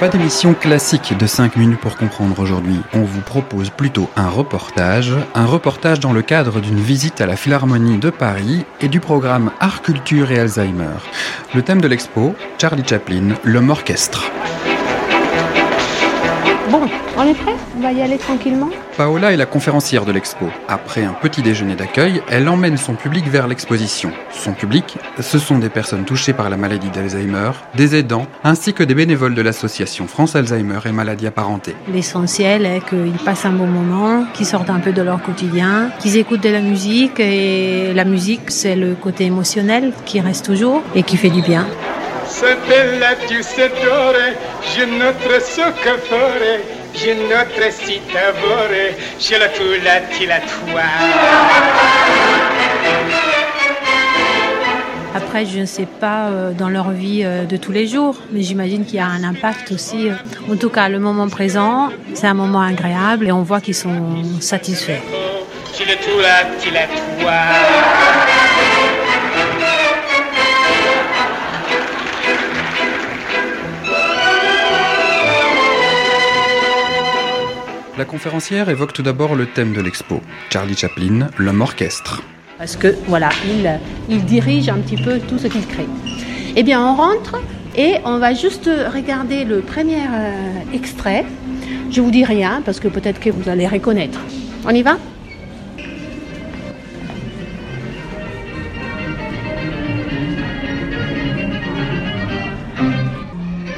Pas d'émission classique de 5 minutes pour comprendre aujourd'hui. On vous propose plutôt un reportage, un reportage dans le cadre d'une visite à la Philharmonie de Paris et du programme Art, Culture et Alzheimer. Le thème de l'expo, Charlie Chaplin, l'homme orchestre. Bon, on est prêt? On va y aller tranquillement? Paola est la conférencière de l'expo. Après un petit déjeuner d'accueil, elle emmène son public vers l'exposition. Son public, ce sont des personnes touchées par la maladie d'Alzheimer, des aidants, ainsi que des bénévoles de l'association France Alzheimer et maladies apparentées. L'essentiel est qu'ils passent un bon moment, qu'ils sortent un peu de leur quotidien, qu'ils écoutent de la musique et la musique, c'est le côté émotionnel qui reste toujours et qui fait du bien. Après, je ne sais pas euh, dans leur vie euh, de tous les jours, mais j'imagine qu'il y a un impact aussi. euh. En tout cas, le moment présent, c'est un moment agréable et on voit qu'ils sont satisfaits. La conférencière évoque tout d'abord le thème de l'expo, Charlie Chaplin, l'homme orchestre. Parce que, voilà, il, dirige un petit peu tout ce qu'il crée. Eh bien, on rentre et on va juste regarder le premier euh, extrait. Je vous dis rien parce que peut-être que vous allez reconnaître. On y va?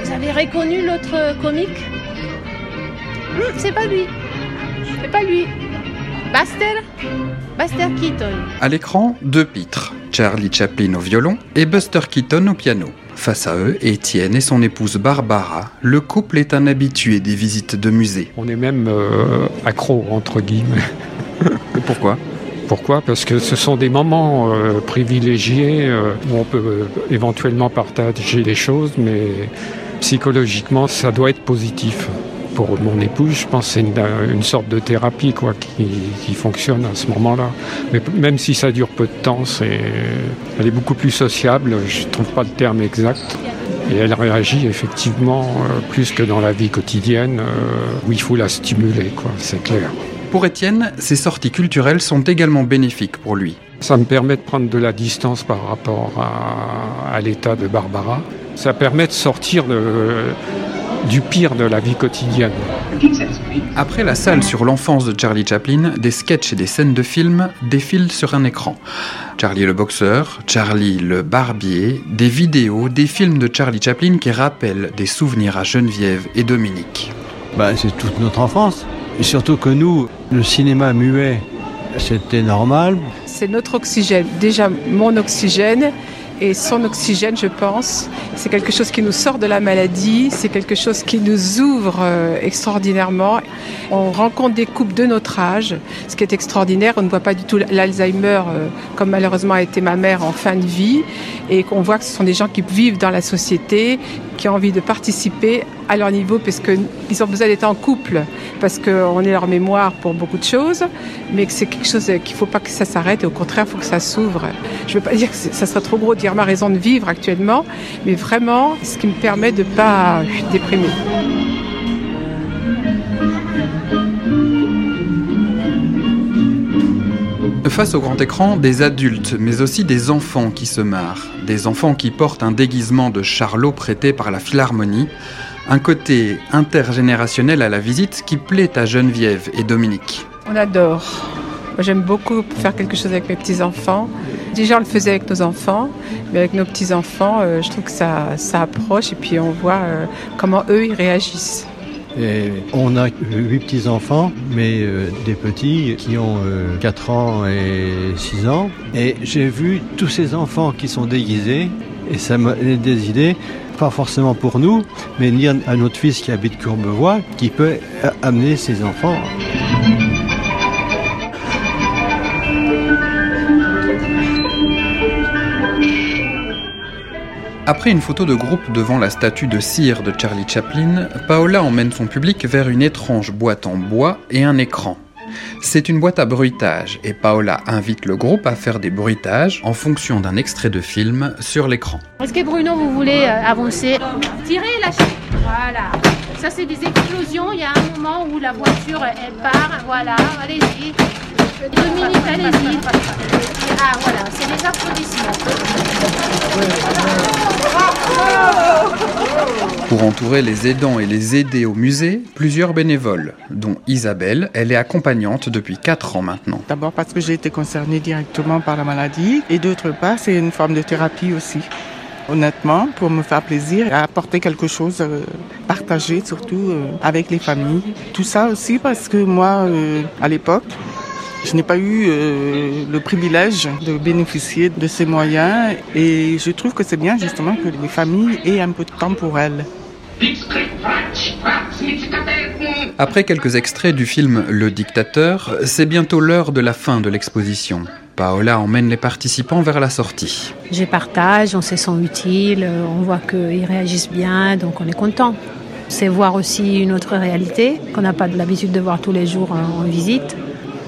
Vous avez reconnu l'autre comique? C'est pas lui. C'est pas lui. Buster? Buster Keaton. À l'écran, deux pitres, Charlie Chaplin au violon et Buster Keaton au piano. Face à eux, Étienne et son épouse Barbara. Le couple est un habitué des visites de musées. On est même euh, accro, entre guillemets. Et pourquoi? Pourquoi? Parce que ce sont des moments euh, privilégiés euh, où on peut euh, éventuellement partager des choses, mais psychologiquement, ça doit être positif. Pour mon épouse, je pense que c'est une, une sorte de thérapie quoi, qui, qui fonctionne à ce moment-là. Mais même si ça dure peu de temps, c'est, elle est beaucoup plus sociable, je ne trouve pas le terme exact. Et elle réagit effectivement euh, plus que dans la vie quotidienne euh, où il faut la stimuler, quoi, c'est clair. Pour Étienne, ces sorties culturelles sont également bénéfiques pour lui. Ça me permet de prendre de la distance par rapport à, à l'état de Barbara. Ça permet de sortir de- du pire de la vie quotidienne. Après la salle sur l'enfance de Charlie Chaplin, des sketchs et des scènes de films défilent sur un écran. Charlie le boxeur, Charlie le barbier, des vidéos, des films de Charlie Chaplin qui rappellent des souvenirs à Geneviève et Dominique. Bah, c'est toute notre enfance. Et surtout que nous, le cinéma muet, c'était normal. C'est notre oxygène. Déjà, mon oxygène et son oxygène, je pense. C'est quelque chose qui nous sort de la maladie, c'est quelque chose qui nous ouvre euh, extraordinairement. On rencontre des couples de notre âge, ce qui est extraordinaire. On ne voit pas du tout l'Alzheimer euh, comme malheureusement a été ma mère en fin de vie et qu'on voit que ce sont des gens qui vivent dans la société, qui ont envie de participer à leur niveau parce qu'ils ont besoin d'être en couple, parce qu'on est leur mémoire pour beaucoup de choses, mais que c'est quelque chose qu'il ne faut pas que ça s'arrête et au contraire, il faut que ça s'ouvre. Je ne veux pas dire que ça serait trop gros de dire ma raison de vivre actuellement, mais vraiment ce qui me permet de ne pas déprimer. Face au grand écran, des adultes, mais aussi des enfants qui se marrent. Des enfants qui portent un déguisement de Charlot prêté par la Philharmonie. Un côté intergénérationnel à la visite qui plaît à Geneviève et Dominique. On adore. J'aime beaucoup faire quelque chose avec mes petits-enfants. Déjà, on le faisait avec nos enfants, mais avec nos petits-enfants, euh, je trouve que ça, ça approche et puis on voit euh, comment eux, ils réagissent. Et on a huit petits-enfants, mais euh, des petits qui ont euh, 4 ans et 6 ans. Et j'ai vu tous ces enfants qui sont déguisés, et ça m'a donné des idées, pas forcément pour nous, mais dire à notre fils qui habite Courbevoie, qui peut a- amener ses enfants. Après une photo de groupe devant la statue de cire de Charlie Chaplin, Paola emmène son public vers une étrange boîte en bois et un écran. C'est une boîte à bruitage et Paola invite le groupe à faire des bruitages en fonction d'un extrait de film sur l'écran. Est-ce que Bruno, vous voulez euh, avancer? Tirez, lâchez. Voilà. Ça, c'est des explosions. Il y a un moment où la voiture, elle part. Voilà, allez-y. Minutes, allez-y. Ah, voilà, c'est les applaudissements. Pour entourer les aidants et les aider au musée, plusieurs bénévoles, dont Isabelle, elle est accompagnante depuis 4 ans maintenant. D'abord parce que j'ai été concernée directement par la maladie et d'autre part c'est une forme de thérapie aussi. Honnêtement, pour me faire plaisir et apporter quelque chose, euh, partager surtout euh, avec les familles. Tout ça aussi parce que moi, euh, à l'époque, je n'ai pas eu euh, le privilège de bénéficier de ces moyens et je trouve que c'est bien justement que les familles aient un peu de temps pour elles. Après quelques extraits du film Le Dictateur, c'est bientôt l'heure de la fin de l'exposition. Paola emmène les participants vers la sortie. Je partage, on se sent utile, on voit qu'ils réagissent bien, donc on est content. C'est voir aussi une autre réalité qu'on n'a pas l'habitude de voir tous les jours en, en visite.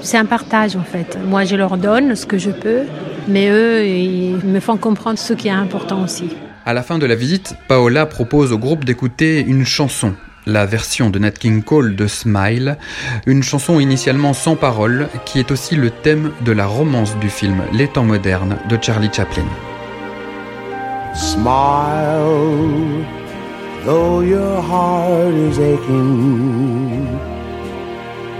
C'est un partage en fait. Moi je leur donne ce que je peux, mais eux ils me font comprendre ce qui est important aussi. À la fin de la visite, Paola propose au groupe d'écouter une chanson, la version de Nat King Cole de Smile, une chanson initialement sans paroles qui est aussi le thème de la romance du film Les temps modernes de Charlie Chaplin. Smile, though your heart is aching.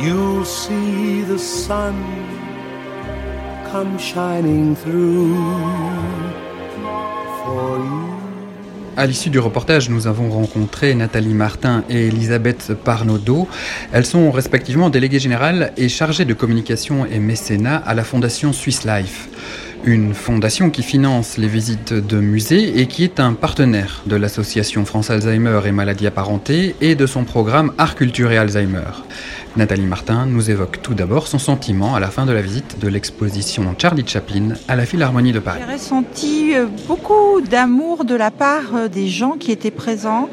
you'll see the sun come shining through for you. À l'issue du reportage, nous avons rencontré Nathalie Martin et Elisabeth Parnaudot. Elles sont respectivement déléguées générales et chargées de communication et mécénat à la Fondation Swiss Life. Une fondation qui finance les visites de musées et qui est un partenaire de l'association France Alzheimer et maladies apparentées et de son programme Art Culture et Alzheimer. Nathalie Martin nous évoque tout d'abord son sentiment à la fin de la visite de l'exposition Charlie Chaplin à la Philharmonie de Paris. J'ai ressenti euh, beaucoup d'amour de la part euh, des gens qui étaient présents,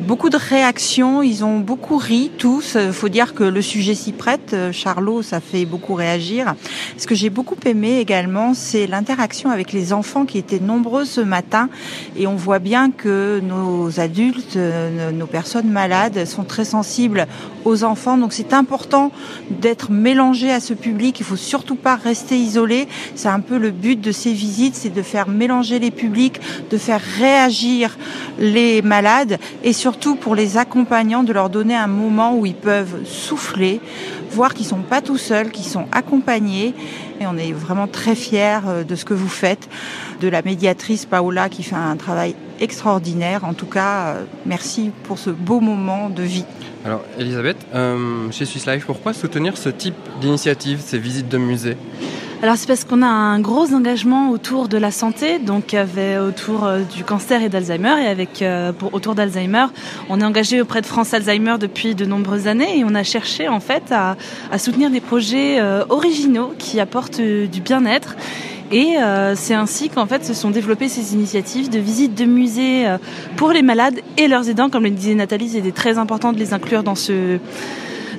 beaucoup de réactions, ils ont beaucoup ri tous. Il faut dire que le sujet s'y prête. Euh, Charlot, ça fait beaucoup réagir. Ce que j'ai beaucoup aimé également, c'est l'interaction avec les enfants qui étaient nombreux ce matin. Et on voit bien que nos adultes, nos personnes malades sont très sensibles aux enfants. Donc c'est important d'être mélangé à ce public. Il faut surtout pas rester isolé. C'est un peu le but de ces visites, c'est de faire mélanger les publics, de faire réagir les malades et surtout pour les accompagnants de leur donner un moment où ils peuvent souffler, voir qu'ils sont pas tout seuls, qu'ils sont accompagnés. Et on est vraiment très fiers de ce que vous faites, de la médiatrice Paola qui fait un travail extraordinaire. En tout cas, merci pour ce beau moment de vie. Alors, Elisabeth, euh, chez Swiss Life, pourquoi soutenir ce type d'initiative, ces visites de musées? Alors c'est parce qu'on a un gros engagement autour de la santé, donc avait autour euh, du cancer et d'Alzheimer, et avec euh, autour d'Alzheimer, on est engagé auprès de France Alzheimer depuis de nombreuses années, et on a cherché en fait à, soutenir des projets euh, originaux qui apportent du bien-être. Et c'est ainsi qu'en fait se sont développées ces initiatives de visite de musées pour les malades et leurs aidants, comme le disait Nathalie, c'était très important de les inclure dans ce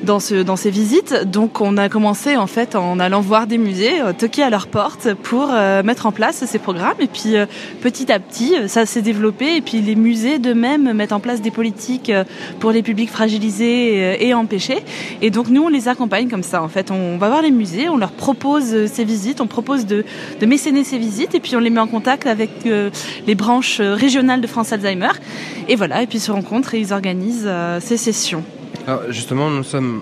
dans, ce, dans ces visites. Donc on a commencé en fait en allant voir des musées, euh, toquer à leur porte pour euh, mettre en place ces programmes. Et puis euh, petit à petit, ça s'est développé. Et puis les musées d'eux-mêmes mettent en place des politiques pour les publics fragilisés et empêchés. Et donc nous, on les accompagne comme ça. En fait, on va voir les musées, on leur propose ces visites, on propose de, de mécéner ces visites, et puis on les met en contact avec les branches régionales de France Alzheimer. Et voilà, et puis ils se rencontrent et ils organisent ces sessions. Alors justement, nous sommes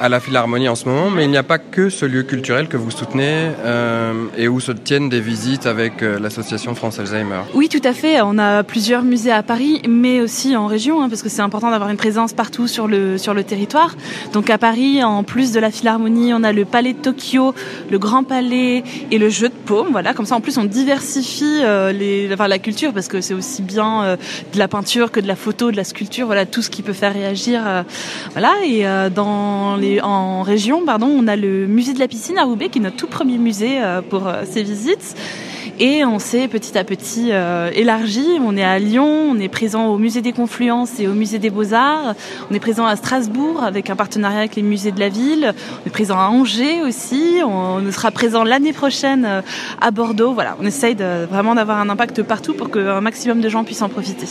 à la Philharmonie en ce moment, mais il n'y a pas que ce lieu culturel que vous soutenez euh, et où se tiennent des visites avec euh, l'association France Alzheimer. Oui, tout à fait. On a plusieurs musées à Paris, mais aussi en région, hein, parce que c'est important d'avoir une présence partout sur le, sur le territoire. Donc à Paris, en plus de la Philharmonie, on a le Palais de Tokyo, le Grand Palais et le Jeu de Paume. Voilà, comme ça, en plus, on diversifie euh, la culture, parce que c'est aussi bien de la peinture que de la photo, de la sculpture, voilà, tout ce qui peut faire réagir. voilà, et dans en région, pardon, on a le musée de la piscine à Roubaix, qui est notre tout premier musée euh, pour euh, ces visites. Et on s'est petit à petit euh, élargi. On est à Lyon, on est présent au musée des Confluences et au musée des Beaux-Arts. On est présent à Strasbourg avec un partenariat avec les musées de la ville. On est présent à Angers aussi. On, sera présent l'année prochaine à Bordeaux. Voilà, on essaye vraiment d'avoir un impact partout pour qu'un maximum de gens puissent en profiter.